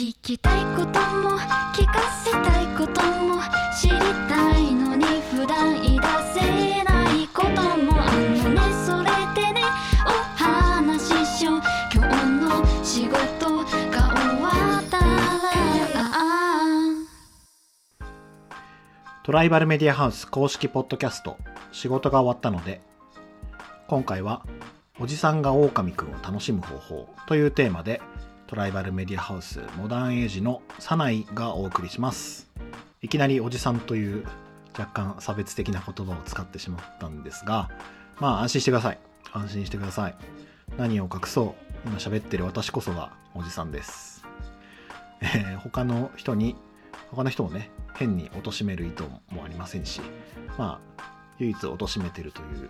聞きたいことも聞かせたいことも知りたいのに普段言い出せないこともあのね。それでねお話ししよう。今日の仕事が終わったら。トライバルメディアハウス公式ポッドキャスト仕事が終わったので今回はおじさんが狼くんを楽しむ方法というテーマでトライバルメディアハウスモダンエイジのサナイがお送りします。いきなりおじさんという若干差別的な言葉を使ってしまったんですがまあ安心してください。安心してください。何を隠そう。今喋ってる私こそがおじさんです、えー他の人に他の人をね変に貶める意図もありませんしまあ唯一貶めてるという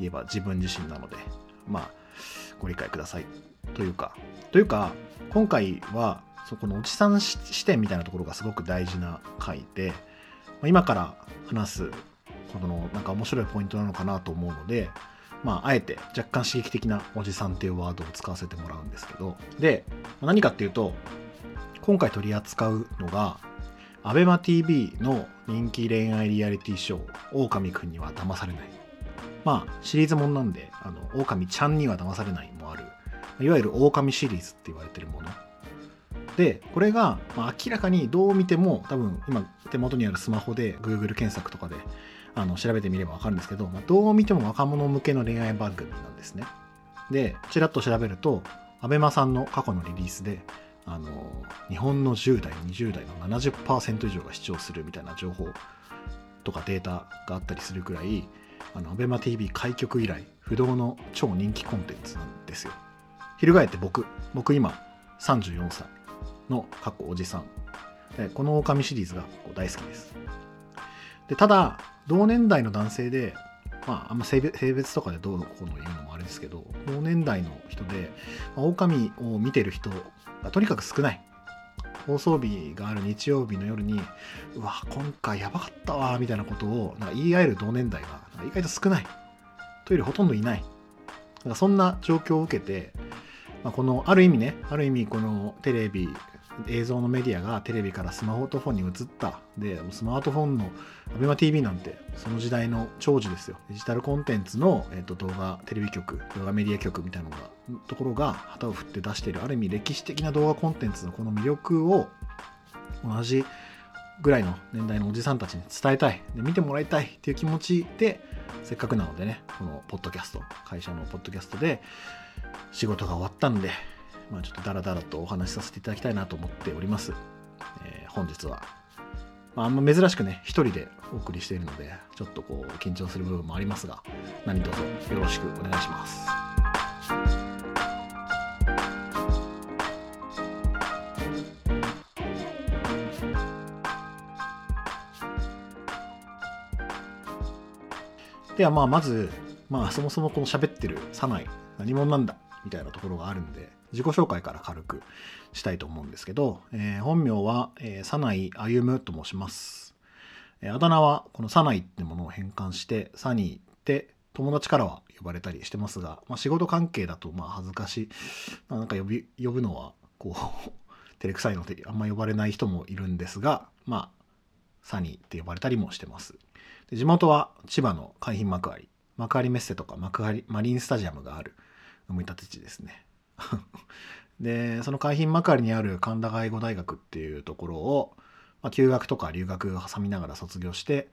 言えば自分自身なのでまあご理解ください。というかというか今回はそこのおじさん視点みたいなところがすごく大事な回で今から話すほどのなんか面白いポイントなのかなと思うのでまああえて若干刺激的なおじさんっていうワードを使わせてもらうんですけどで何かっていうと今回取り扱うのが ABEMATV の人気恋愛リアリティショー「狼くんには騙されない」まあシリーズもんなんで「あの狼ちゃんには騙されない」いわゆる狼シリーズって言われてるもの。でこれが、まあ、明らかにどう見ても多分今手元にあるスマホで Google 検索とかであの調べてみれば分かるんですけど、まあ、どう見ても若者向けの恋愛番組なんですね。でちらっと調べると ABEMA さんの過去のリリースであの日本の10代20代の70%以上が視聴するみたいな情報とかデータがあったりするくらいあの ABEMATV 開局以来不動の超人気コンテンツなんですよ。翻って僕僕今34歳の過去おじさん。この狼シリーズが大好きです。でただ同年代の男性でまあ、あんま性別とかでどうのこうの言うのもあれですけど同年代の人で、まあ、狼を見てる人がとにかく少ない。放送日がある日曜日の夜にうわ今回やばかったわみたいなことをなんか言い合える同年代が意外と少ない。というよりほとんどいない。なんかそんな状況を受けて、まあ、このある意味ねある意味このテレビ映像のメディアがテレビからスマートフォンに移った。でスマートフォンの ABEMATV なんてその時代の長寿ですよ。デジタルコンテンツの、えっと動画テレビ局動画メディア局みたいなのがところが旗を振って出しているある意味歴史的な動画コンテンツのこの魅力を同じぐらいの年代のおじさんたちに伝えたい。で見てもらいたいっていう気持ちでせっかくなのでねこのポッドキャスト会社のポッドキャストで仕事が終わったんでまあちょっとダラダラとお話しさせていただきたいなと思っております、えー本日は、まあ、あんま珍しくね一人でお送りしているのでちょっとこう緊張する部分もありますが何卒よろしくお願いします。ではまあまず、まあ、そもそもこの喋ってるサナイ何者なんだ？みたいなところがあるんで自己紹介から軽くしたいと思うんですけど、えー本名は、えー、サナイ歩と申します、えーあだ名はこのサナイってものを変換してサニーって友達からは呼ばれたりしてますが、まあ、仕事関係だとまあ恥ずかしい、まあなんか呼び呼ぶのはこう 照れくさいのであんま呼ばれない人もいるんですがまあサニーって呼ばれたりもしてます。で地元は千葉の海浜幕張。幕張メッセとか幕張マリンスタジアムがある。埋め立て地ですね。でその海浜幕張にある神田外語大学っていうところを、まあ、休学とか留学を挟みながら卒業して、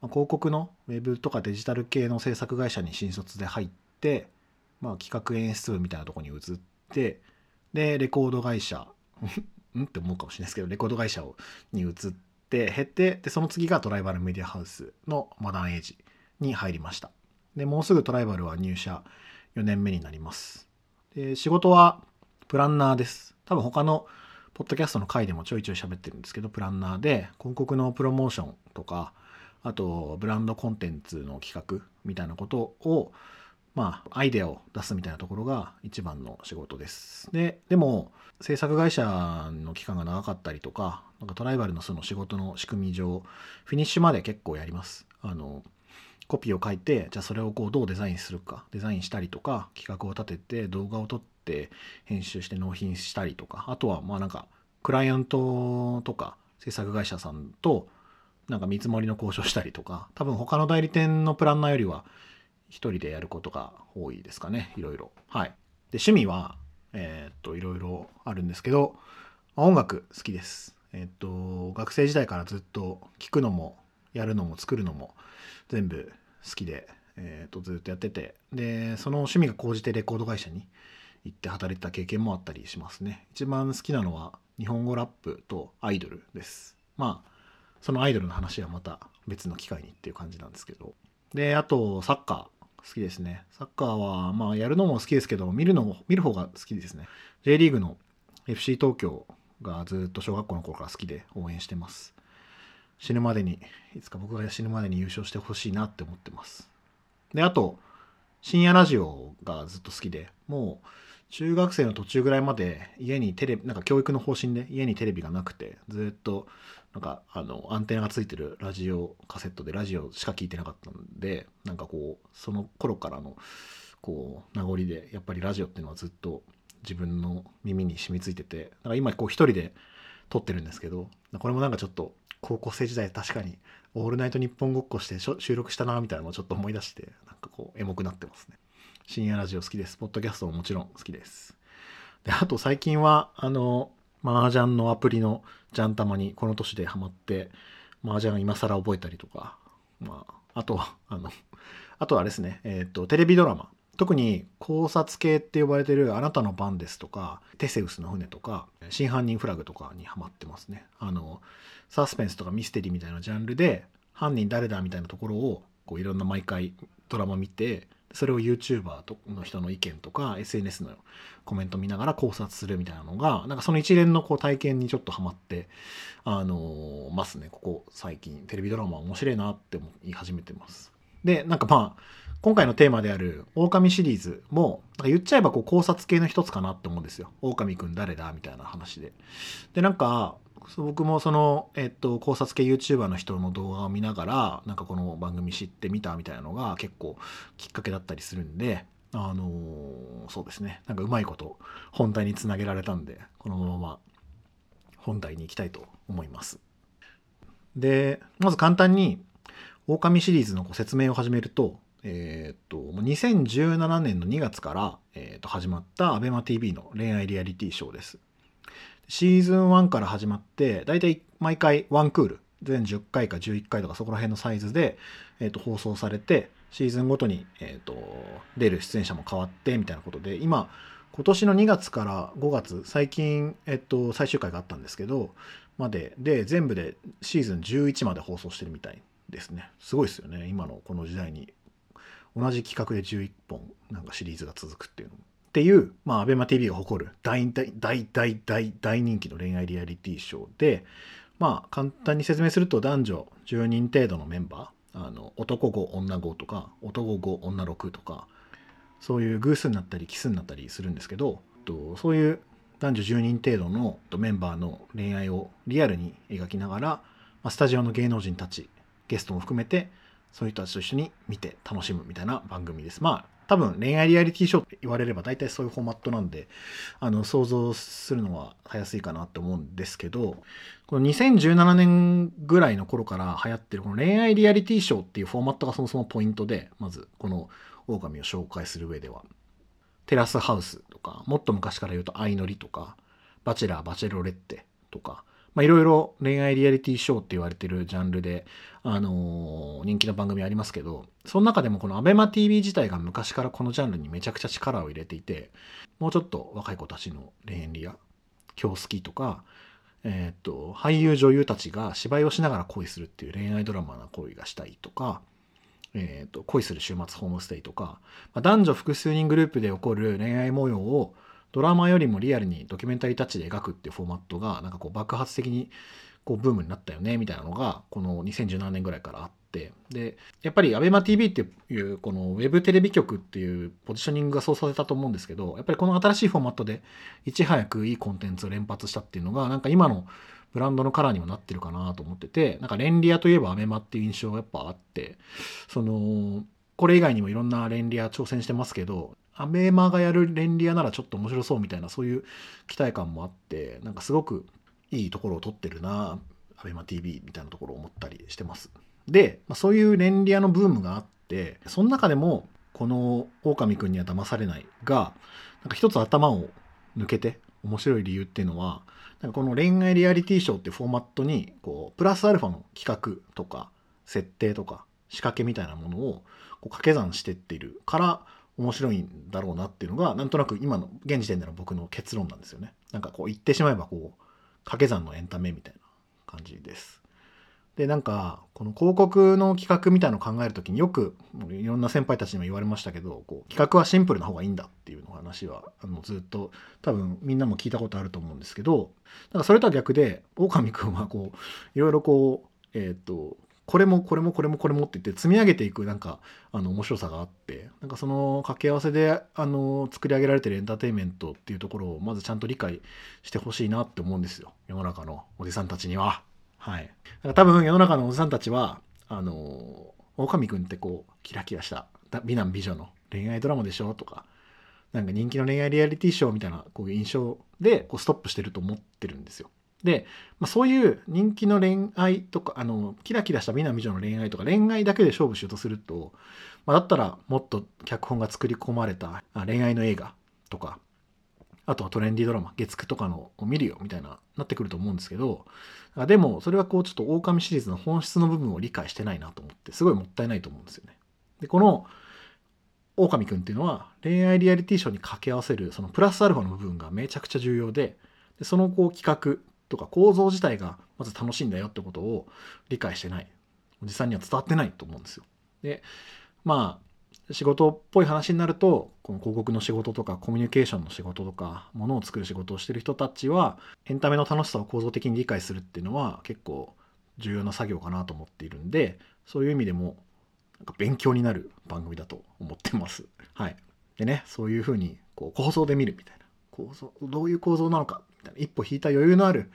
まあ、広告のウェブとかデジタル系の制作会社に新卒で入って、まあ、企画演出部みたいなとこに移ってでレコード会社 ん？って思うかもしれないですけどレコード会社に移って減ってでその次がトライバルメディアハウスのモダンエイジに入りました。でもうすぐトライバルは入社4年目になります。で仕事はプランナーです。多分他のポッドキャストの回でもちょいちょい喋ってるんですけどプランナーで広告のプロモーションとかあとブランドコンテンツの企画みたいなことをまあアイデアを出すみたいなところが一番の仕事です。ででも制作会社の期間が長かったりとかなんかトライバルのその仕事の仕組み上フィニッシュまで結構やります。あのコピーを書いてじゃあそれをこうどうデザインするかデザインしたりとか企画を立てて動画を撮って編集して納品したりとかあとはまあなんかクライアントとか制作会社さんとなんか見積もりの交渉したりとか多分他の代理店のプランナーよりは一人でやることが多いですかねいろいろ。はい。で趣味はえーっといろいろあるんですけど音楽好きです。えーっと学生時代からずっと聴くのもやるのも作るのも全部好きで、えー、とずっとやってて。でその趣味が高じてレコード会社に行って働いてた経験もあったりしますね。一番好きなのは日本語ラップとアイドルです。まあそのアイドルの話はまた別の機会にっていう感じなんですけど。であとサッカー好きですね。サッカーはまあやるのも好きですけど見るのも見る方が好きですね。J リーグの FC 東京がずっと小学校の頃から好きで応援してます。死ぬまでにいつか僕が死ぬまでに優勝してほしいなって思ってます。であと深夜ラジオがずっと好きでもう中学生の途中ぐらいまで家にテレビなんか教育の方針で家にテレビがなくてずっとなんかあのアンテナがついてるラジオカセットでラジオしか聞いてなかったんでなんかこうその頃からのこう名残でやっぱりラジオっていうのはずっと自分の耳に染みついててだから今こう一人で撮ってるんですけどこれもなんかちょっと高校生時代確かに「オールナイトニッポンごっこ」してし収録したなみたいなのをちょっと思い出してなんかこうエモくなってますね。深夜ラジオ好きです。ポッドキャストももちろん好きです。であと最近はあの麻雀のアプリのジャン玉にこの年でハマって麻雀今更覚えたりとかまああとはあのあとはあれですね。えっ、とテレビドラマ。特に考察系って呼ばれてる「あなたの番です」とか「テセウスの船」とか「真犯人フラグ」とかにハマってますね。あのサスペンスとかミステリーみたいなジャンルで犯人誰だみたいなところをこういろんな毎回ドラマ見てそれを YouTuber の人の意見とか SNS のコメント見ながら考察するみたいなのがなんかその一連のこう体験にちょっとハマってあのますね。ここ最近テレビドラマ面白いなって思い始めてます。でなんかまあ今回のテーマである狼シリーズもなんか言っちゃえばこう考察系の一つかなって思うんですよ。狼くん誰だみたいな話で。でなんか僕もその、えっと、考察系 YouTuber の人の動画を見ながらなんかこの番組知ってみたみたいなのが結構きっかけだったりするんであのーそうですね。なんかうまいこと本題につなげられたんでこのまま本題に行きたいと思います。でまず簡単に狼シリーズのご説明を始めるとえーっと2017年の2月から、えーっと始まった ABEMATV の恋愛リアリティショーです。シーズン1から始まってだいたい毎回ワンクール全10回か11回とかそこら辺のサイズで、えー、と放送されてシーズンごとに、えー、と出る出演者も変わってみたいなことで今今年の2月から5月最近、えっと、最終回があったんですけどまでで全部でシーズン11まで放送してるみたいですね。すごいですよね今のこの時代に。同じ企画で11本なんかシリーズが続くっていうの。もっていう、まあ、ABEMATV が誇る大大大大大大人気の恋愛リアリティショーで、まあ、簡単に説明すると男女10人程度のメンバーあの男5女5とか男5女6とかそういう偶数になったり奇数になったりするんですけどそういう男女10人程度のメンバーの恋愛をリアルに描きながら、まあ、スタジオの芸能人たちゲストも含めてそういう人たちと一緒に見て楽しむみたいな番組です。まあ多分恋愛リアリティショーって言われれば大体そういうフォーマットなんであの想像するのはたやすいかなって思うんですけどこの2017年ぐらいの頃から流行ってるこの恋愛リアリティショーっていうフォーマットがそもそもポイントでまずこの狼を紹介する上ではテラスハウスとかもっと昔から言うと相乗りとかバチェラーバチェロレッテとかまあいろいろ恋愛リアリティショーって言われてるジャンルであのー人気の番組ありますけどその中でもこの ABEMATV 自体が昔からこのジャンルにめちゃくちゃ力を入れていてもうちょっと若い子たちの恋愛リア今日好きとかえーっと俳優女優たちが芝居をしながら恋するっていう恋愛ドラマな恋がしたいとかえー、と恋する週末ホームステイとか、まあ、男女複数人グループで起こる恋愛模様をドラマよりもリアルにドキュメンタリータッチで描くっていうフォーマットがなんかこう爆発的にこうブームになったよねみたいなのがこの2017年ぐらいからあってでやっぱり ABEMATV っていうこのウェブテレビ局っていうポジショニングがそうさせたと思うんですけどやっぱりこの新しいフォーマットでいち早くいいコンテンツを連発したっていうのがなんか今のブランドのカラーにもなってるかなと思っててなんかレンリアといえばアメマっていう印象がやっぱあってそのこれ以外にもいろんなレンリア挑戦してますけどアメマがやるレンリアならちょっと面白そうみたいなそういう期待感もあってなんかすごくいいところを取ってるな ABEMATV みたいなところを思ったりしてます。で、まあ、そういうレンリアのブームがあってその中でもこの「狼くんには騙されない」がなんか一つ頭を抜けて面白い理由っていうのはなんかこの恋愛リアリティショーってフォーマットにこうプラスアルファの企画とか設定とか仕掛けみたいなものをこう掛け算してっているから面白いんだろうなっていうのがなんとなく今の現時点での僕の結論なんですよね。なんかこう言ってしまえばこう掛け算のエンタメみたいな感じです。でなんかこの広告の企画みたいのを考える時によくいろんな先輩たちにも言われましたけどこう企画はシンプルな方がいいんだっていうの話はあのずっと多分みんなも聞いたことあると思うんですけどなんかそれとは逆で狼くんはこういろいろこうえっ、ー、とこれもこれもこれもこれもって言って積み上げていくなんかあの面白さがあってなんかその掛け合わせであの作り上げられてるエンターテインメントっていうところをまずちゃんと理解してほしいなって思うんですよ世の中のおじさんたちには。はい、だから多分世の中のおじさんたちはあの狼くんってこうキラキラした美男美女の恋愛ドラマでしょとかなんか人気の恋愛リアリティショーみたいなこういう印象でこうストップしてると思ってるんですよ。で、まあ、そういう人気の恋愛とかあのキラキラした美男美女の恋愛とか恋愛だけで勝負しようとすると、まあ、だったらもっと脚本が作り込まれた恋愛の映画とかあとはトレンディドラマ月9とかのを見るよみたいななってくると思うんですけどでもそれはこうちょっと狼シリーズの本質の部分を理解してないなと思ってすごいもったいないと思うんですよね。でこの狼くんっていうのは恋愛リアリティショーに掛け合わせるそのプラスアルファの部分がめちゃくちゃ重要ででそのこう企画とか構造自体がまず楽しいんだよってことを理解してないおじさんには伝わってないと思うんですよ。でまあ仕事っぽい話になるとこの広告の仕事とかコミュニケーションの仕事とかものを作る仕事をしてる人たちはエンタメの楽しさを構造的に理解するっていうのは結構重要な作業かなと思っているんでそういう意味でもなんか勉強になる番組だと思ってます。はい、でねそういうふうにこう構造で見るみたいな構造どういう構造なのかたいな一歩引いた余裕のある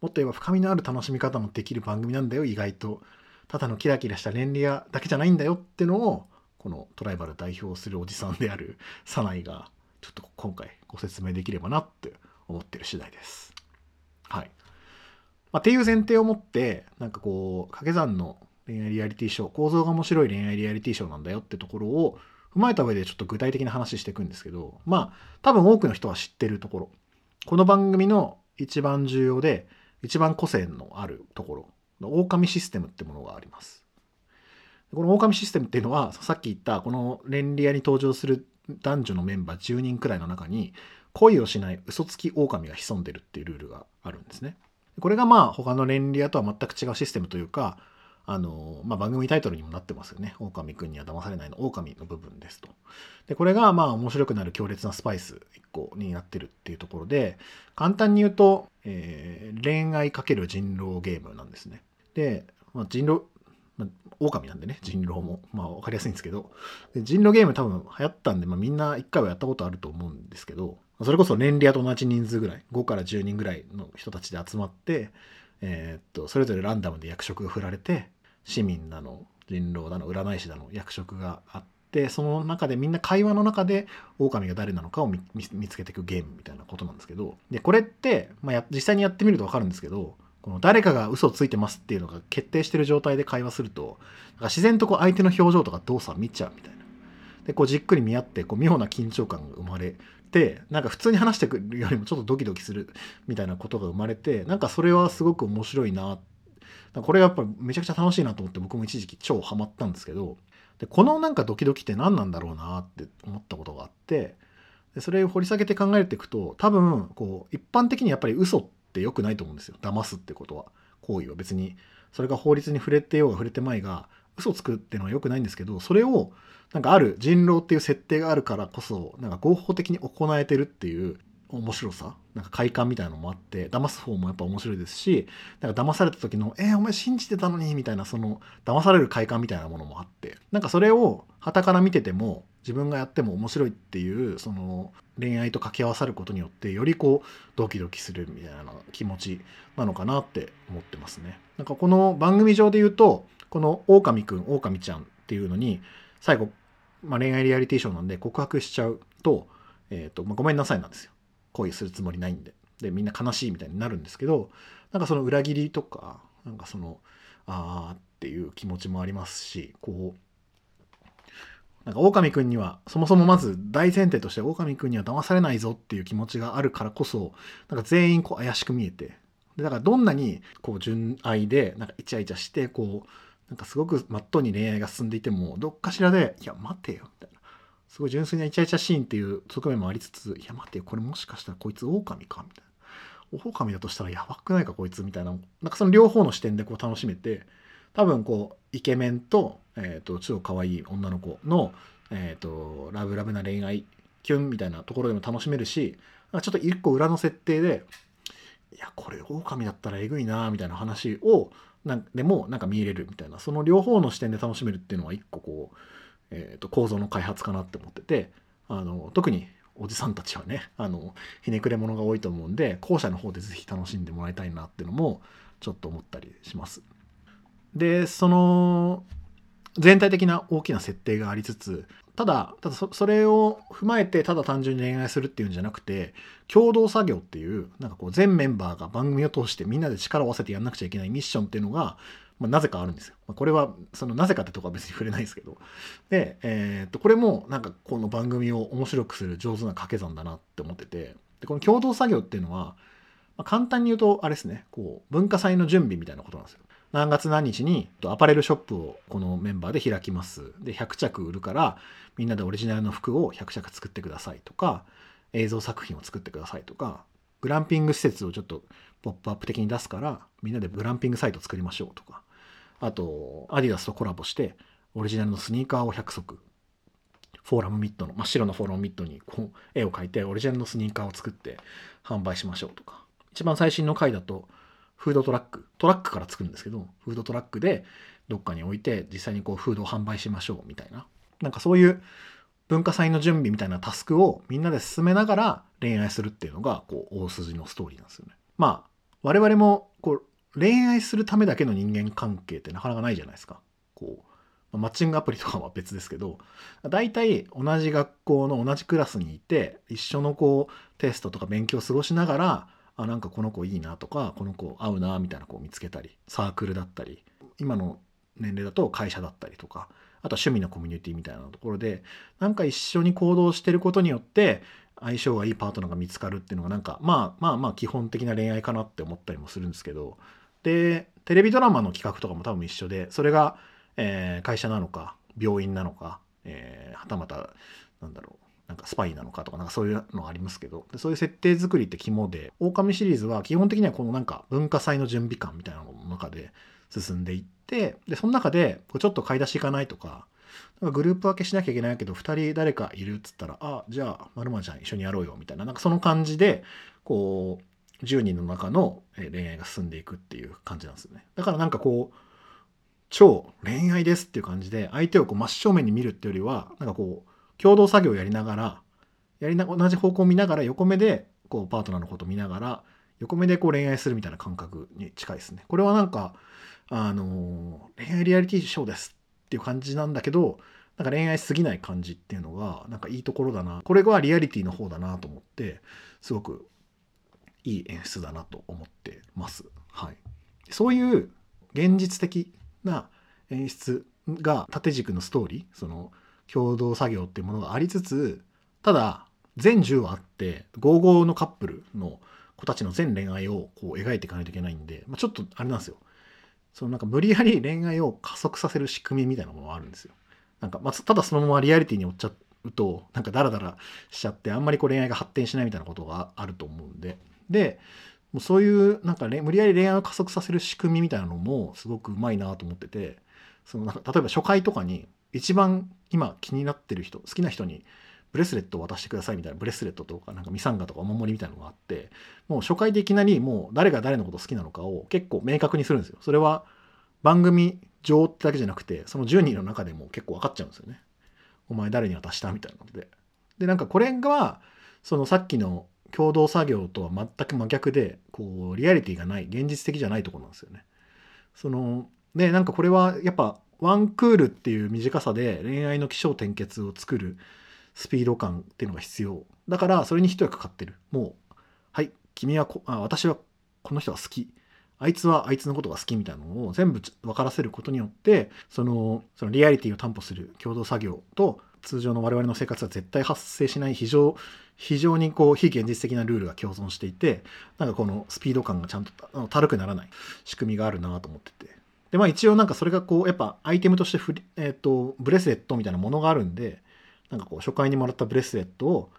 もっと言えば深みのある楽しみ方もできる番組なんだよ意外とただのキラキラした連リアだけじゃないんだよってのをこのトライバル代表するおじさんであるサナイがちょっと今回ご説明できればなって思ってる次第です。はい。まあ、っていう前提を持ってなんかこう掛け算の恋愛リアリティショー構造が面白い恋愛リアリティショーなんだよってところを踏まえた上でちょっと具体的な話していくんですけどまあ多分多くの人は知ってるところこの番組の一番重要で一番個性のあるところ狼システムってものがあります。この狼システムっていうのはさっき言ったこのレンリアに登場する男女のメンバー10人くらいの中に恋をしない嘘つき狼が潜んでるっていうルールがあるんですね。これがまあ他のレンリアとは全く違うシステムというかあの、まあ、番組タイトルにもなってますよね。狼くんには騙されないの狼の部分ですと。で、これがまあ面白くなる強烈なスパイス1個になってるっていうところで、簡単に言うと、えー、恋愛かける人狼ゲームなんですね。で、まあ、人狼、まあ、狼なんでね、人狼も。まあ、わかりやすいんですけど、人狼ゲーム多分流行ったんで、まあ、みんな1回はやったことあると思うんですけど、それこそレンリアと同じ人数ぐらい、5から10人ぐらいの人たちで集まって、えー、っと、それぞれランダムで役職が振られて、市民だの人狼だの占い師だの役職があってその中でみんな会話の中で狼が誰なのかを見つけていくゲームみたいなことなんですけどでこれって、まあ、実際にやってみると分かるんですけどこの誰かが嘘をついてますっていうのが決定してる状態で会話すると自然とこう相手の表情とか動作を見ちゃうみたいな。でこうじっくり見合ってこう妙な緊張感が生まれてなんか普通に話してくるよりもちょっとドキドキするみたいなことが生まれてなんかそれはすごく面白いなってこれやっぱめちゃくちゃ楽しいなと思って僕も一時期超ハマったんですけどでこのなんかドキドキって何なんだろうなって思ったことがあってでそれを掘り下げて考えていくと多分こう一般的にやっぱり嘘って良くないと思うんですよ。騙すってことは。行為は。別にそれが法律に触れてようが触れてまいが嘘つくっていうのは良くないんですけどそれをなんかある人狼っていう設定があるからこそなんか合法的に行えてるっていう面白さなんか快感みたいなのもあって騙す方もやっぱ面白いですしなんか騙された時の「えー、お前信じてたのに」みたいなその騙される快感みたいなものもあってなんかそれを傍から見てても自分がやっても面白いっていうその恋愛と掛け合わさることによってよりこうドキドキするみたいな気持ちなのかなって思ってますね。なんかこの番組上で言うとこの狼くん狼ちゃんっていうのに最後、まあ、恋愛リアリティショーなんで告白しちゃうと,、えーとまあ、ごめんなさいなんですよ。恋するつもりないんで。でみんな悲しいみたいになるんですけどなんかその裏切りとかなんかそのああっていう気持ちもありますしこうなんか狼くんにはそもそもまず大前提として狼くんには騙されないぞっていう気持ちがあるからこそなんか全員こう怪しく見えてでだからどんなにこう純愛でなんかイチャイチャしてこうなんかすごくまっとうに恋愛が進んでいてもどっかしらで「いや待てよ」みたいなすごい純粋なイチャイチャシーンっていう側面もありつつ「いや待ってこれもしかしたらこいつ狼か」みたいな。狼だとしたらやばくないかこいつみたいななんかその両方の視点でこう楽しめて多分こうイケメンと,、えー、と超可愛い女の子の、えー、とラブラブな恋愛キュンみたいなところでも楽しめるしちょっと一個裏の設定でいやこれ狼だったらえぐいなみたいな話をなんでもなんか見れるみたいなその両方の視点で楽しめるっていうのは一個こう、えー、と構造の開発かなって思っててあの特におじさんたちはねあのひねくれ者が多いと思うんで後者の方で是非楽しんでもらいたいなっていうのもちょっと思ったりします。でその全体的な大きな設定がありつつただただそれを踏まえてただ単純に恋愛するっていうんじゃなくて共同作業っていうなんかこう全メンバーが番組を通してみんなで力を合わせてやんなくちゃいけないミッションっていうのが、まあ、なぜかあるんですよ。まあ、これはそのなぜかってとこは別に触れないですけどで、えー、っとこれもなんかこの番組を面白くする上手な掛け算だなって思っててでこの共同作業っていうのは、まあ、簡単に言うとあれですねこう文化祭の準備みたいなことなんですよ。何月何日にアパレルショップをこのメンバーで開きます。で、100着売るからみんなでオリジナルの服を100着作ってくださいとか、映像作品を作ってくださいとか、グランピング施設をちょっとポップアップ的に出すからみんなでグランピングサイト作りましょうとか、あと、アディダスとコラボしてオリジナルのスニーカーを100足、フォーラムミットの、真っ白なフォーラムミットにこう絵を描いてオリジナルのスニーカーを作って販売しましょうとか、一番最新の回だと、フードトラック。トラックから作るんですけどフードトラックでどっかに置いて実際にこうフードを販売しましょうみたいな。なんかそういう文化祭の準備みたいなタスクをみんなで進めながら恋愛するっていうのがこう大筋のストーリーなんですよね。まあ我々もこう恋愛するためだけの人間関係ってなかなかないじゃないですか。こうマッチングアプリとかは別ですけど大体同じ学校の同じクラスにいて一緒のこうテストとか勉強を過ごしながらあなんかこの子いいなとかこの子合うなみたいな子を見つけたりサークルだったり今の年齢だと会社だったりとかあとは趣味のコミュニティみたいなところでなんか一緒に行動してることによって相性がいいパートナーが見つかるっていうのがなんかまあまあまあ基本的な恋愛かなって思ったりもするんですけどでテレビドラマの企画とかも多分一緒でそれが、えー、会社なのか病院なのか、えー、はたまたなんだろうなんかスパイなのかとかなんかそういうのありますけどでそういう設定作りって肝で狼シリーズは基本的にはこのなんか文化祭の準備感みたいなのの中で進んでいってでその中でちょっと買い出し行かないとかなんかグループ分けしなきゃいけないけど2人誰かいるっつったらあじゃあまるまちゃん一緒にやろうよみたいななんかその感じでこう10人の中の恋愛が進んでいくっていう感じなんですよねだからなんかこう超恋愛ですっていう感じで相手をこう真正面に見るっていうよりはなんかこう共同作業をやりながらやりな同じ方向を見ながら横目でこうパートナーのことを見ながら横目でこう恋愛するみたいな感覚に近いですね。これはなんかあの恋愛リアリティショーですっていう感じなんだけどなんか恋愛すぎない感じっていうのがなんかいいところだなこれがリアリティの方だなと思ってすごくいい演出だなと思ってます。はい、そういう現実的な演出が縦軸のストーリーその共同作業っていうものがありつつただ全10話あって55のカップルの子たちの全恋愛をこう描いていかないといけないんで、まあ、ちょっとあれなんですよ。そのなんか無理やり恋愛を加速させる仕組みみたいなものがあるんですよ。なんか、ま、ただそのままリアリティに追っちゃうとなんかダラダラしちゃってあんまりこう恋愛が発展しないみたいなことがあると思うんで。でもうそういうなんか、ね、無理やり恋愛を加速させる仕組みみたいなのもすごくうまいなと思っててそのなんか例えば初回とかに一番今気になってる人好きな人にブレスレットを渡してくださいみたいなブレスレットとかなんかミサンガとかお守りみたいなのがあってもう初回でいきなりもう誰が誰のこと好きなのかを結構明確にするんですよ。それは番組上ってだけじゃなくてその10人の中でも結構分かっちゃうんですよね。お前誰に渡したみたいなので。でなんかこれがそのさっきの共同作業とは全く真逆でこうリアリティがない現実的じゃないとこなんですよね。そのでなんかこれはやっぱワンクールっていう短さで恋愛の起承転結を作るスピード感っていうのが必要。だからそれに一役買ってる。もうはい君はこあ私はこの人が好き。あいつはあいつのことが好きみたいなのを全部分からせることによってそのそのリアリティを担保する共同作業と通常の我々の生活は絶対発生しない非常非常にこう非現実的なルールが共存していてなんかこのスピード感がちゃんとたるくならない仕組みがあるなと思ってて。でまあ一応なんかそれがこうやっぱアイテムとしてフリ、えー、とブレスレットみたいなものがあるんでなんかこう初回にもらったブレスレットを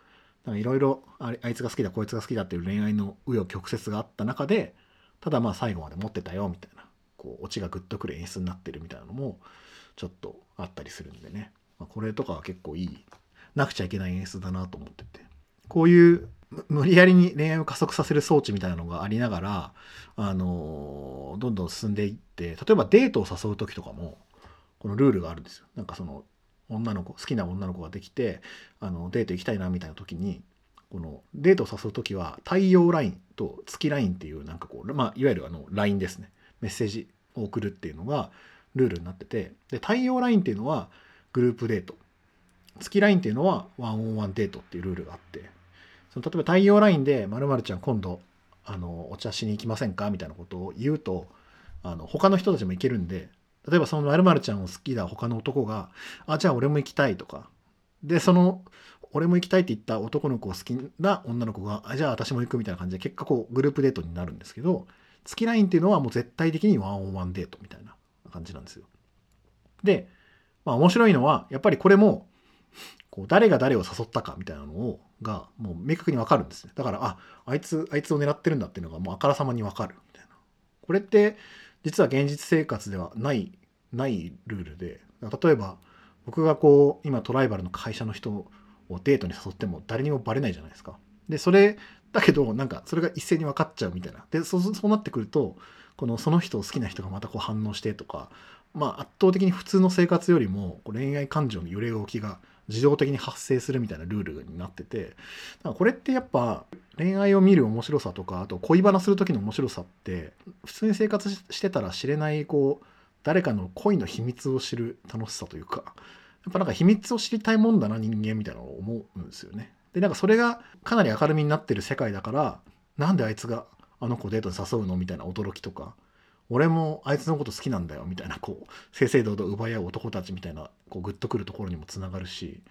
いろいろあいつが好きだこいつが好きだっていう恋愛の紆余曲折があった中でただまあ最後まで持ってたよみたいなこうオチがグッとくる演出になってるみたいなのもちょっとあったりするんでね、まあ、これとかは結構いいなくちゃいけない演出だなと思ってて。こういう無理やりに恋愛を加速させる装置みたいなのがありながら、あのどんどん進んでいって例えばデートを誘う時とかもこのルールがあるんですよ。なんかその女の子好きな女の子ができてあのデート行きたいなみたいな時にこのデートを誘う時は太陽ラインと月ラインっていうなんかこう、まあ、いわゆるあの LINE ですね。メッセージを送るっていうのがルールになってて。で太陽ラインっていうのはグループデート月ラインっていうのはワンオンワンデートっていうルールがあってその例えば太陽ラインで「まるちゃん今度あのお茶しに行きませんか?」みたいなことを言うとあの他の人たちも行けるんで例えばそのまるちゃんを好きだ他の男が「あじゃあ俺も行きたい」とかでその俺も行きたいって言った男の子を好きな女の子があじゃあ私も行くみたいな感じで結果こうグループデートになるんですけど月ラインっていうのはもう絶対的にワンオンワンデートみたいな感じなんですよ。で、まあ面白いのはやっぱりこれもこう誰が誰を誘ったかみたいなのをがもう明確にわかるんですね。だからああいつあいつを狙ってるんだっていうのがもうあからさまにわかるみたいな。これって実は現実生活ではないないルールで例えば僕がこう今トライバルの会社の人をデートに誘っても誰にもバレないじゃないですか。でそれだけどなんかそれが一斉に分かっちゃうみたいな。でそそうなってくるとこのその人を好きな人がまたこう反応してとか、まあ、圧倒的に普通の生活よりも恋愛感情の揺れ動きが自動的に発生するみたいなルールになっててこれってやっぱ恋愛を見る面白さとかあと恋バナする時の面白さって普通に生活してたら知れないこう誰かの恋の秘密を知る楽しさというかやっぱなんか秘密を知りたいもんだな人間みたいなのを思うんですよね。でなんかそれがかなり明るみになってる世界だからなんであいつがあの子デートに誘うのみたいな驚きとか俺もあいつのこと好きなんだよみたいなこう正々堂々奪い合う男たちみたいなこうグッとくるところにもつながるし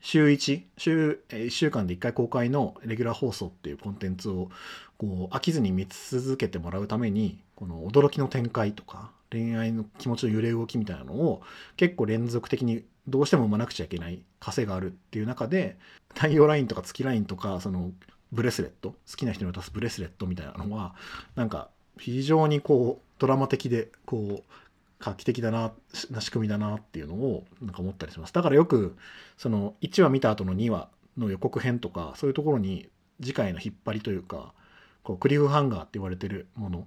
週1週1週間で1回公開のレギュラー放送っていうコンテンツをこう飽きずに見続けてもらうためにこの驚きの展開とか恋愛の気持ちの揺れ動きみたいなのを結構連続的にどうしても生まなくちゃいけない枷があるっていう中で太陽ラインとか月ラインとかそのブレスレット好きな人に渡すブレスレットみたいなのはなんか非常にこうドラマ的でこう画期的だなな仕組みだなっていうのをなんか思ったりします。だからよくその1話見た後の2話の予告編とかそういうところに次回の引っ張りというかこうクリフハンガーって言われてるもの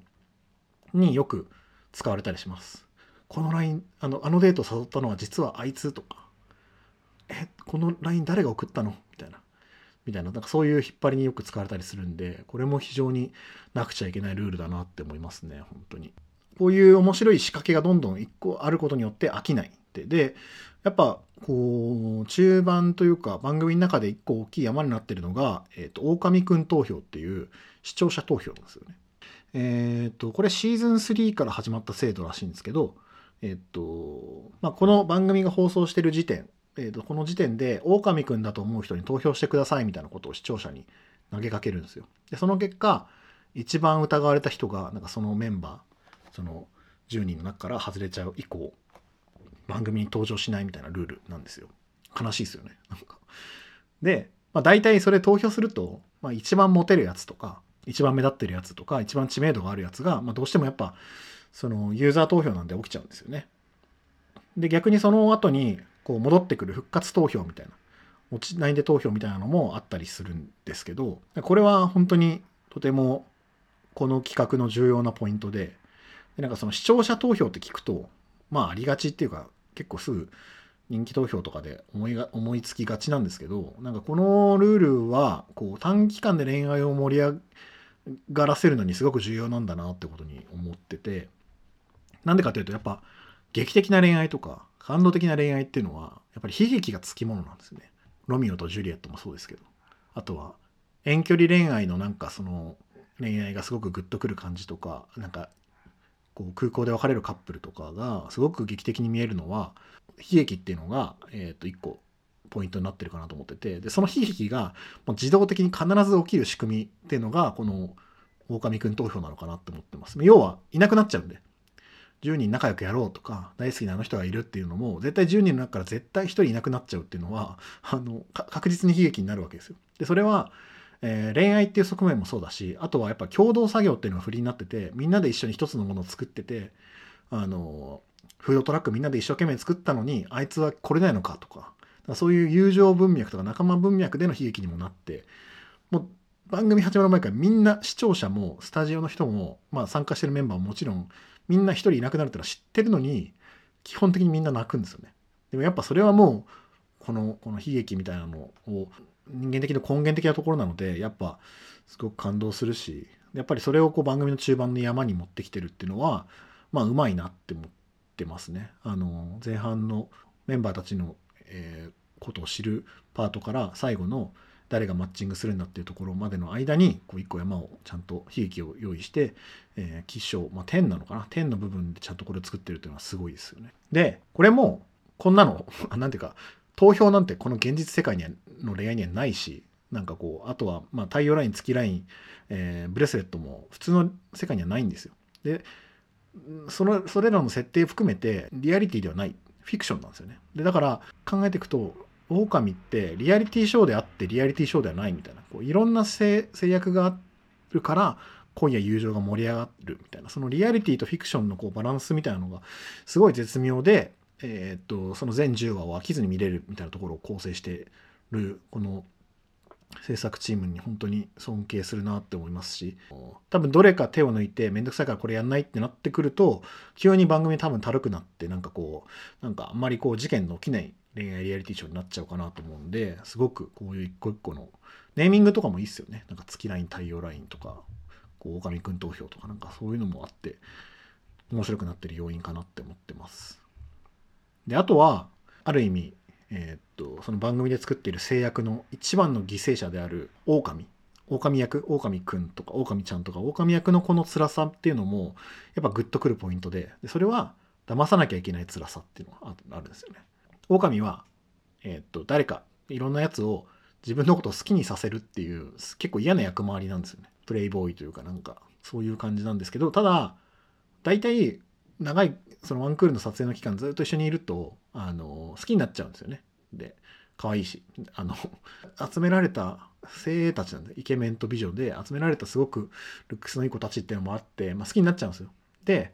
によく使われたりします。この LINE あのあのデート誘ったのは実はあいつとか。えこの LINE 誰が送ったの？みたいな。みたいななんかそういう引っ張りによく使われたりするんでこれも非常になくちゃいけないルールだなって思いますね本当にこういう面白い仕掛けがどんどん一個あることによって飽きないってでやっぱこう中盤というか番組の中で一個大きい山になってるのが「えーと、狼くん投票」っていう視聴者投票なんですよね。えっ、ー、とこれシーズン3から始まった制度らしいんですけどえっと、まあ、この番組が放送してる時点、えっと、この時点で、狼くんだと思う人に投票してくださいみたいなことを視聴者に投げかけるんですよ。で、その結果、一番疑われた人が、なんかそのメンバー、その10人の中から外れちゃう以降、番組に登場しないみたいなルールなんですよ。悲しいですよね。なんか。で、まあ、大体それ投票すると、まあ、一番モテるやつとか、一番目立ってるやつとか、一番知名度があるやつが、まあ、どうしてもやっぱそのユーザー投票なんで起きちゃうんですよね。で逆にその後にこう戻ってくる復活投票みたいな落ちないで投票みたいなのもあったりするんですけどこれは本当にとてもこの企画の重要なポイントででなんかその視聴者投票って聞くとまあありがちっていうか結構すぐ人気投票とかで思いが思いつきがちなんですけどなんかこのルールはこう短期間で恋愛を盛り上がらせるのにすごく重要なんだなってことに思っててなんでかというとやっぱ劇的な恋愛とか感動的な恋愛っていうのはやっぱり悲劇がつきものなんですね。ロミオとジュリエットもそうですけど。あとは遠距離恋愛のなんかその恋愛がすごくグッとくる感じとかなんかこう空港で別れるカップルとかがすごく劇的に見えるのは悲劇っていうのが、えー、と一個ポイントになってるかなと思ってて。でその悲劇がもう自動的に必ず起きる仕組みっていうのがこの狼くん投票なのかなって思ってます。要はいなくなっちゃうんで。10人仲良くやろうとか大好きなあの人がいるっていうのも絶対10人の中から絶対1人いなくなっちゃうっていうのはあの確実に悲劇になるわけですよ。でそれは、えー、恋愛っていう側面もそうだしあとはやっぱ共同作業っていうのが不利になっててみんなで一緒に一つのものを作っててあのフードトラックみんなで一生懸命作ったのにあいつは来れないのかとかそういう友情文脈とか仲間文脈での悲劇にもなってもう番組始まる前からみんな視聴者もスタジオの人も、まあ、参加してるメンバーももちろんみんな一人いなくなるってのは知ってるのに基本的にみんな泣くんですよね。でもやっぱそれはもうこのこの悲劇みたいなのを人間的な根源的なところなのでやっぱすごく感動するしやっぱりそれをこう番組の中盤の山に持ってきてるっていうのはまあうまいなって思ってますね。あの前半のメンバーたちの、えー、ことを知るパートから最後の誰がマッチングするんだっていうところまでの間にこう一個山をちゃんと悲劇を用意して、えー、吉祥、まあ、天なのかな？天の部分でちゃんとこれを作ってるっていうのはすごいですよね。でこれもこんなの なんていうか投票なんてこの現実世界にはの恋愛にはないしなんかこうあとはまあ太陽ライン月ライン、えー、ブレスレットも普通の世界にはないんですよ。でそのそれらの設定含めてリアリティではないフィクションなんですよね。でだから考えていくと狼ってリアリティショーであってリアリティショーではないみたいな。こういろんな制約があるから恋や友情が盛り上がるみたいな。そのリアリティとフィクションのこうバランスみたいなのがすごい絶妙で、えー、っとその全10話を飽きずに見れるみたいなところを構成してるこの制作チームに本当に尊敬するなって思いますし。多分どれか手を抜いて面倒くさいからこれやんないってなってくると急に番組多分たるくなってなんかこうなんかあんまりこう事件の起きない恋愛リアリティショーになっちゃうかなと思うんですごくこういう一個一個のネーミングとかもいいっすよね。なんか月ライン太陽ラインとかこう狼くん投票とかなんかそういうのもあって面白くなってる要因かなって思ってます。であとはある意味えー、っとその番組で作っている制約の一番の犠牲者である狼。狼役狼くんとか狼ちゃんとか狼役のこの辛さっていうのもやっぱグッとくるポイントででそれは騙さなきゃいけない辛さっていうのがあるんですよね。狼は、えー、っと、誰か、いろんなやつを自分のことを好きにさせるっていう、結構嫌な役回りなんですよね。プレイボーイというかなんか、そういう感じなんですけど、ただ、大体、長い、そのワンクールの撮影の期間ずっと一緒にいると、あの、好きになっちゃうんですよね。で、可愛いし、あの、集められた精鋭たちなんで、イケメンと美女で集められたすごくルックスのいい子たちっていうのもあって、まあ、好きになっちゃうんですよ。で、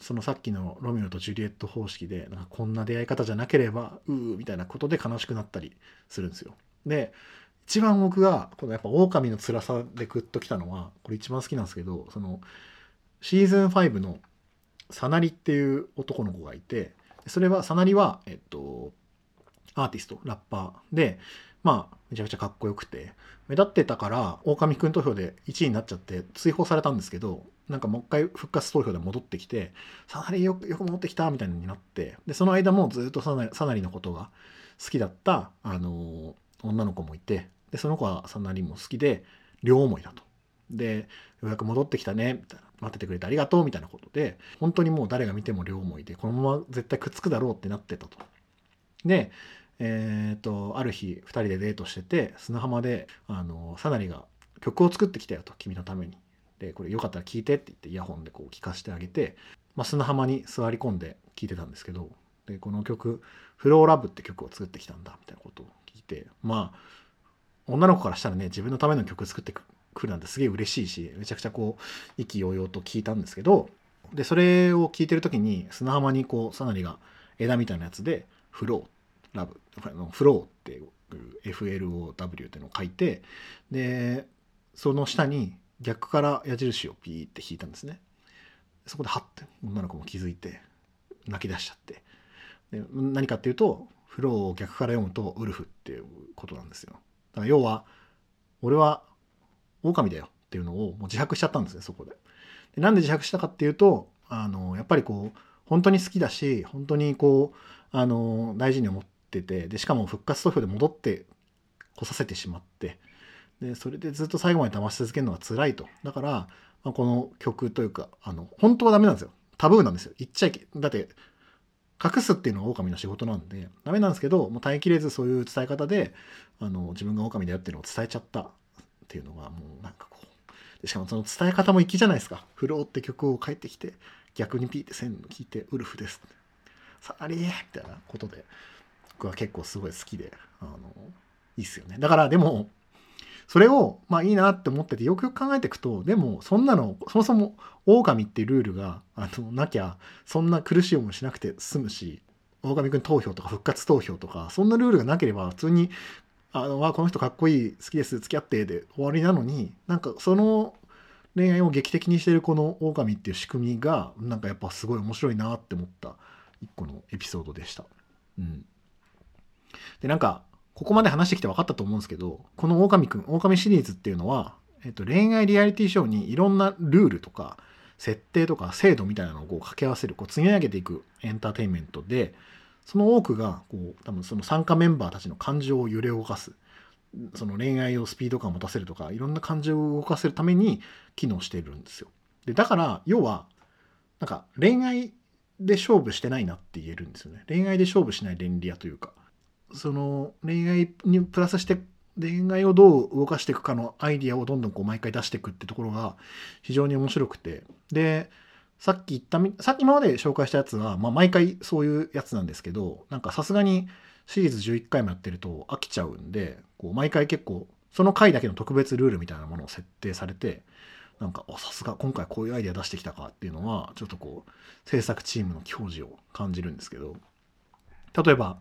そのさっきのロミオとジュリエット方式でなんかこんな出会い方じゃなければうーみたいなことで悲しくなったりするんですよ。で一番僕がこのやっぱ狼の辛さでグッときたのはこれ一番好きなんですけどそのシーズン5のサナリっていう男の子がいてそれはサナリはえっとアーティストラッパーでまあめちゃくちゃかっこよくて目立ってたから狼くん投票で1位になっちゃって追放されたんですけどなんかもう一回復活投票で戻ってきて、サナリよくよく戻ってきたみたいになって、で、その間もずっとサナサナリのことが好きだった、あの女の子もいて、で、その子はサナリも好きで、両思いだと。で、ようやく戻ってきたね、みたいな。待っててくれてありがとう、みたいなことで、本当にもう誰が見ても両思いで、このまま絶対くっつくだろうってなってたと。で、え、ー、と、ある日、2人でデートしてて、砂浜で、あの、サナリが曲を作ってきたよと、君のために。でこれよかったら聞いてって言ってイヤホンでこう聞かせてあげて、まあ、砂浜に座り込んで聞いてたんですけどでこの曲「フローラブって曲を作ってきたんだみたいなことを聞いてまあ女の子からしたらね自分のための曲作ってくるなんてすげえ嬉しいしめちゃくちゃこう意気揚々と聞いたんですけどでそれを聞いてる時に砂浜にこうサナリが枝みたいなやつで「フローラブ」フローっていう FLOW っていうのを書いてでその下に逆から矢印をピーって引いたんですね。そこでハッて女の子も気づいて泣き出しちゃって。で何かっていうとフローを逆から読むとウルフっていうことなんですよ。だから要は俺は狼だよっていうのをもう自白しちゃったんですねそこで。でなんで自白したかっていうとあのやっぱりこう本当に好きだし本当にこうあの大事に思ってててでしかも復活投票で戻ってこさせてしまってでそれでずっと最後まで騙し続けるのが辛いと。だから、まあ、この曲というかあの本当はダメなんですよ。タブーなんですよ。言っちゃいけだって隠すっていうのが狼の仕事なんでダメなんですけどもう耐えきれずそういう伝え方であの自分が狼だよっていうのを伝えちゃった。っていうのがもうなんかこうでしかもその伝え方も粋じゃないですか「フロー」って曲を帰ってきて逆にピーって線を聞いて「ウルフです」って「サリー」みたいなことで。僕は結構すごい好きであのいいっすよねだからでもそれをまあいいなって思っててよくよく考えていくとでもそんなのそもそも狼っていうルールがあのなきゃそんな苦しい思いしなくて済むし狼くん投票とか復活投票とかそんなルールがなければ普通に「あのわこの人かっこいい好きです付き合って」で終わりなのになんかその恋愛を劇的にしてるこの狼っていう仕組みがなんかやっぱすごい面白いなって思った一個のエピソードでした。うん、でなんかここまで話してきて分かったと思うんですけどこの狼くん狼シリーズっていうのは、えっと、恋愛リアリティショーにいろんなルールとか設定とか制度みたいなのをこう掛け合わせるこう積み上げていくエンターテインメントでその多くがこう多分その参加メンバーたちの感情を揺れ動かすその恋愛をスピード感を持たせるとかいろんな感情を動かせるために機能しているんですよ。でだから要はなんか恋愛で勝負してないなって言えるんですよね。恋愛で勝負しない恋リアというかその恋愛にプラスして恋愛をどう動かしていくかのアイディアをどんどんこう毎回出していくってところが非常に面白くて。でさっき言ったみさっき今まで紹介したやつは、まあ、毎回そういうやつなんですけどなんかさすがにシリーズ11回もやってると飽きちゃうんでこう毎回結構その回だけの特別ルールみたいなものを設定されてなんかさすが今回こういうアイデア出してきたかっていうのはちょっとこう制作チームの矜持を感じるんですけど。例えば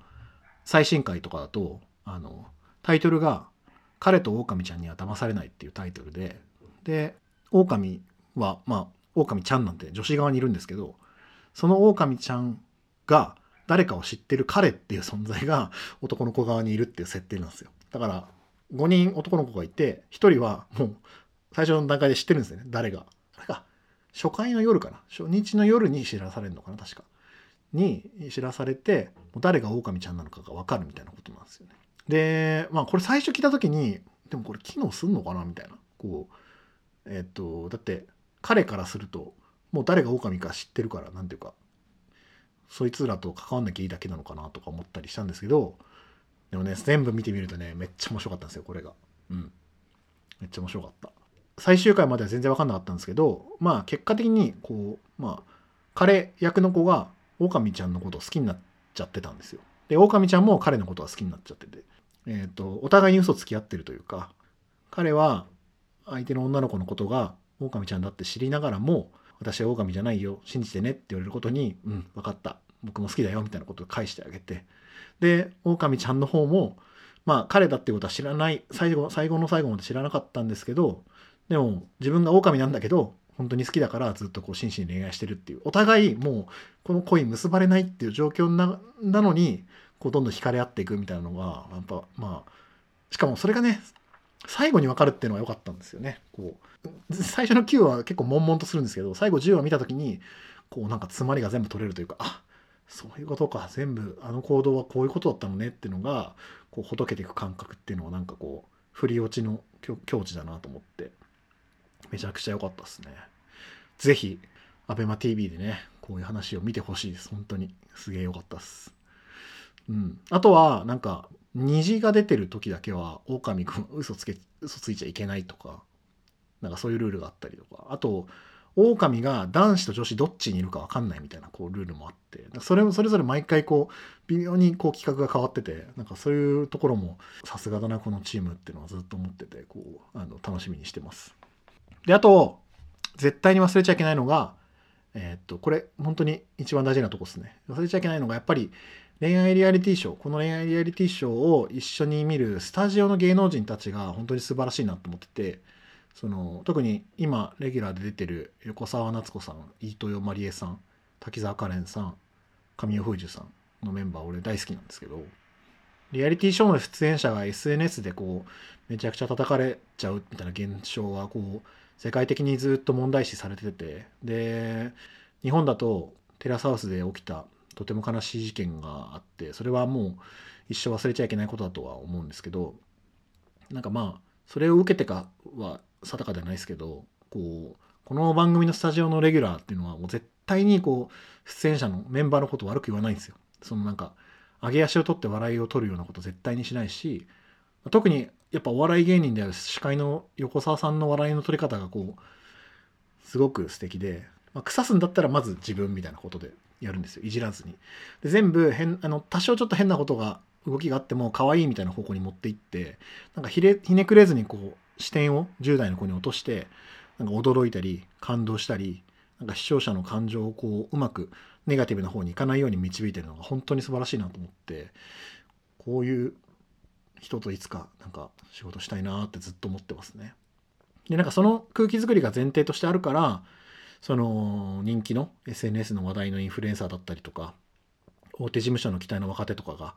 最新回とかだとあのタイトルが「彼と狼ちゃんには騙されない」っていうタイトルでで狼はまあ狼ちゃんなんて女子側にいるんですけどその狼ちゃんが誰かを知ってる彼っていう存在が男の子側にいるっていう設定なんですよ。だから5人男の子がいて1人はもう最初の段階で知ってるんですよね誰が。初回の夜かな。初日の夜に知らされるのかな確か。に知らされてもう誰が狼ちゃんなのかが分かるみたいなことなんですよね。でまあこれ最初聞いた時にでもこれ機能すんのかなみたいな。こうえっとだって彼からするともう誰が狼か知ってるからなんていうかそいつらと関わんなきゃいいだけなのかなとか思ったりしたんですけどでもね全部見てみるとねめっちゃ面白かったんですよこれが。うん。めっちゃ面白かった。最終回までは全然分かんなかったんですけどまあ結果的にこうまあ彼役の子が狼ちゃんのことを好きになっちゃってたんですよ。で狼ちゃんも彼のことが好きになっちゃってて。えっ、とお互いに嘘つき合ってるというか彼は相手の女の子のことが狼ちゃんだって知りながらも私は狼じゃないよ信じてねって言われることにうん分かった。僕も好きだよみたいなことを返してあげて。で狼ちゃんの方もまあ彼だってことは知らない。最後最後の最後まで知らなかったんですけどでも自分が狼なんだけど本当に好きだからずっとこう真摯に恋愛してるっていうお互いもうこの恋結ばれないっていう状況ななのにこうどんどん惹かれ合っていくみたいなのがやっぱまあしかもそれがね最後に分かるっていうのが良かったんですよね。こう最初の9は結構悶々とするんですけど最後10話見た時にこうなんか詰まりが全部取れるというかあそういうことか全部あの行動はこういうことだったのねっていうのがこうほどけていく感覚っていうのはなんかこう振り落ちの境地だなと思って。めちゃくちゃ良かったですね。ぜひ ABEMATV でねこういう話を見てほしいです本当にすげえ良かったっす。うん、あとはなんか虹が出てる時だけは狼くん嘘つけ嘘ついちゃいけないとかなんかそういうルールがあったりとかあと狼が男子と女子どっちにいるか分かんないみたいなこうルールもあってそれもそれぞれ毎回こう微妙にこう企画が変わっててなんかそういうところもさすがだなこのチームっていうのはずっと思っててこうあの楽しみにしてます。であと絶対に忘れちゃいけないのがえーっとこれ本当に一番大事なとこですね。忘れちゃいけないのがやっぱり恋愛リアリティショーこの恋愛リアリティショーを一緒に見るスタジオの芸能人たちが本当に素晴らしいなと思っててその特に今レギュラーで出てる横澤夏子さん飯豊まりえさん滝沢カレンさん神尾楓珠さんのメンバー俺大好きなんですけどリアリティショーの出演者が SNS でこうめちゃくちゃ叩かれちゃうみたいな現象はこう世界的にずっと問題視されててで日本だとテラスハウスで起きたとても悲しい事件があってそれはもう一生忘れちゃいけないことだとは思うんですけどなんかまあそれを受けてかは定かではないですけどこうこの番組のスタジオのレギュラーっていうのはもう絶対にこう出演者のメンバーのこと悪く言わないんですよ。そのなんか上げ足を取って笑いを取るようなこと絶対にしないし特にやっぱお笑い芸人である司会の横澤さんの笑いの取り方がこうすごく素敵で、まあ、腐すんだったらまず自分みたいなことでやるんですよいじらずに。で全部変あの多少ちょっと変なことが動きがあっても可愛いみたいな方向に持っていってなんかひれひねくれずにこう視点を10代の子に落としてなんか驚いたり感動したりなんか視聴者の感情をこううまくネガティブな方に行かないように導いてるのが本当に素晴らしいなと思ってこういう人といつかなんか仕事したいなってずっと思ってますね。でなんかその空気づくりが前提としてあるからその人気の SNS の話題のインフルエンサーだったりとか大手事務所の期待の若手とかが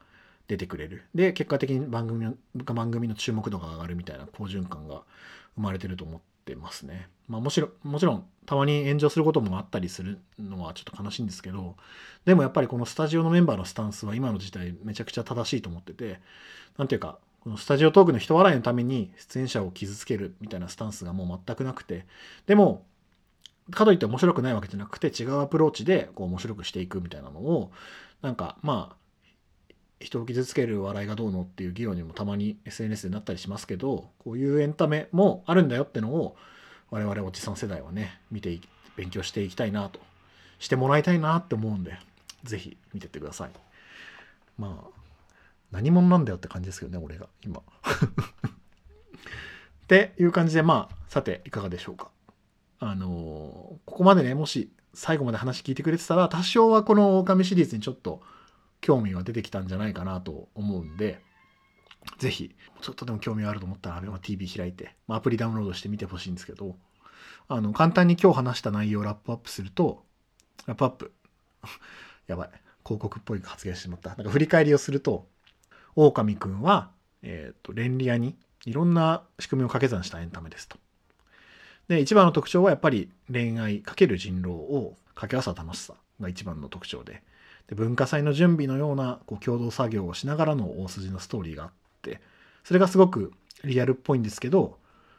出てくれるで結果的に番組の番組の注目度が上がるみたいな好循環が生まれてると思っってますね。まあもちろもちろんたまに炎上することもあったりするのはちょっと悲しいんですけどでもやっぱりこのスタジオのメンバーのスタンスは今の時代めちゃくちゃ正しいと思ってて何ていうかこのスタジオトークの人笑いのために出演者を傷つけるみたいなスタンスがもう全くなくてでもかといって面白くないわけじゃなくて違うアプローチでこう面白くしていくみたいなのをなんかまあ人を傷つける笑いがどうのっていう議論にもたまに SNS でなったりしますけどこういうエンタメもあるんだよってのを我々おじさん世代はね見て勉強していきたいなとしてもらいたいなって思うんで是非見てってください。まあ何者なんだよって感じですけどね俺が今。っていう感じでまあさていかがでしょうか。あのーここまでねもし最後まで話聞いてくれてたら多少はこの狼シリーズにちょっと興味が出てきたんじゃないかなと思うんで、ぜひ、ちょっとでも興味があると思ったら、ABEMATV 開いて、まあ、アプリダウンロードしてみてほしいんですけど、あの、簡単に今日話した内容をラップアップすると、ラップアップ。やばい。広告っぽい発言してしまった。なんか振り返りをすると、狼くんは、えっ、ー、と、便利屋にいろんな仕組みを掛け算したエンタメですと。で、一番の特徴はやっぱり恋愛かける人狼を掛け合わせた楽しさが一番の特徴で、で文化祭の準備のようなこう共同作業をしながらの大筋のストーリーがあってそれがすごくリアルっぽいんですけど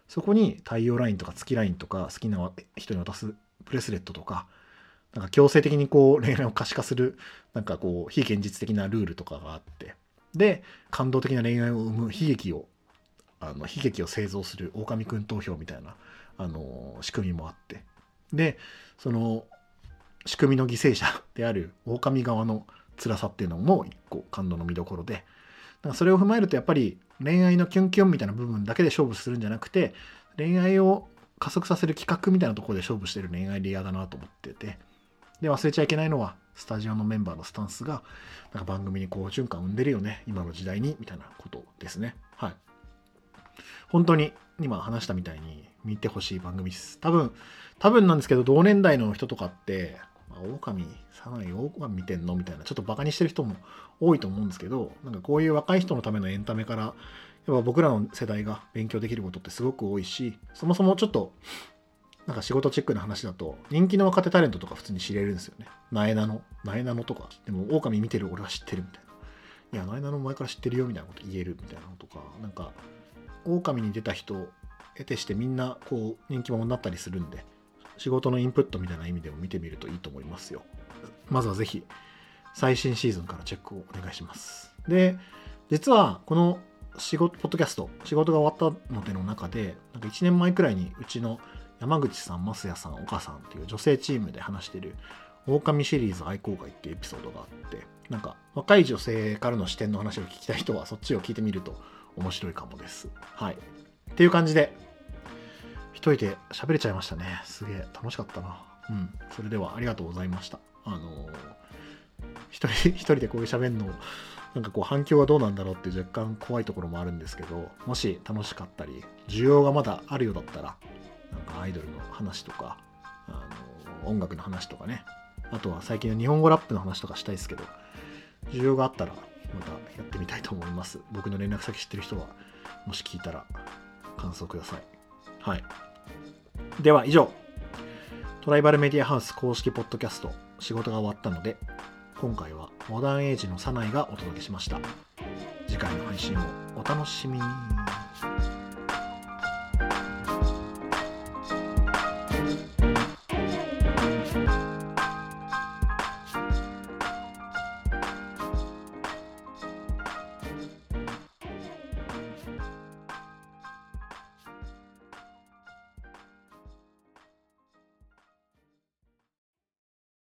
そこに太陽ラインとか月ラインとか好きな人に渡すブレスレットとかなんか強制的にこう恋愛を可視化するなんかこう非現実的なルールとかがあってで感動的な恋愛を生む悲劇をあの悲劇を製造する狼くん投票みたいなあの仕組みもあってでその仕組みの犠牲者である狼側の辛さっていうのも一個感動の見どころでだからそれを踏まえるとやっぱり恋愛のキュンキュンみたいな部分だけで勝負するんじゃなくて恋愛を加速させる企画みたいなところで勝負してる恋愛レアだなと思っててで忘れちゃいけないのはスタジオのメンバーのスタンスがなんか番組にこう循環を生んでるよね今の時代にみたいなことですね。はい。本当に今話したみたいに見てほしい番組です。多分多分なんですけど同年代の人とかって狼、さらに狼見てんのみたいな、ちょっとバカにしてる人も多いと思うんですけど、なんかこういう若い人のためのエンタメから、やっぱ僕らの世代が勉強できることってすごく多いし、そもそもちょっと、なんか仕事チェックな話だと、人気の若手タレントとか普通に知れるんですよね。なえなの、なえなのとか。でも、狼見てる俺は知ってるみたいな。いや、なえなの前から知ってるよみたいなこと言えるみたいなのとか、なんか、狼に出た人、得てしてみんなこう人気者になったりするんで、仕事のインプットみたいな意味でも見てみるといいと思いますよ。まずはぜひ最新シーズンからチェックをお願いします。で、実はこの仕事、ポッドキャスト、仕事が終わったのでの中で、なんか1年前くらいにうちの山口さん、増谷さん、岡さんっていう女性チームで話してる狼シリーズ愛好会っていうエピソードがあって、なんか若い女性からの視点の話を聞きたい人はそっちを聞いてみると面白いかもです。はい。っていう感じで人で喋れちゃいましたね。すげえ楽しかったな。うん。それではありがとうございました。あのー、一人、一人でこういう喋るの、なんかこう反響はどうなんだろうって若干怖いところもあるんですけど、もし楽しかったり、需要がまだあるようだったら、なんかアイドルの話とか、あのー、音楽の話とかね、あとは最近の日本語ラップの話とかしたいですけど、需要があったらまたやってみたいと思います。僕の連絡先知ってる人は、もし聞いたら感想ください。はい。では以上、トライバルメディアハウス公式ポッドキャスト仕事が終わったので、今回はモダンエイジのサナイがお届けしました。次回の配信をお楽しみに。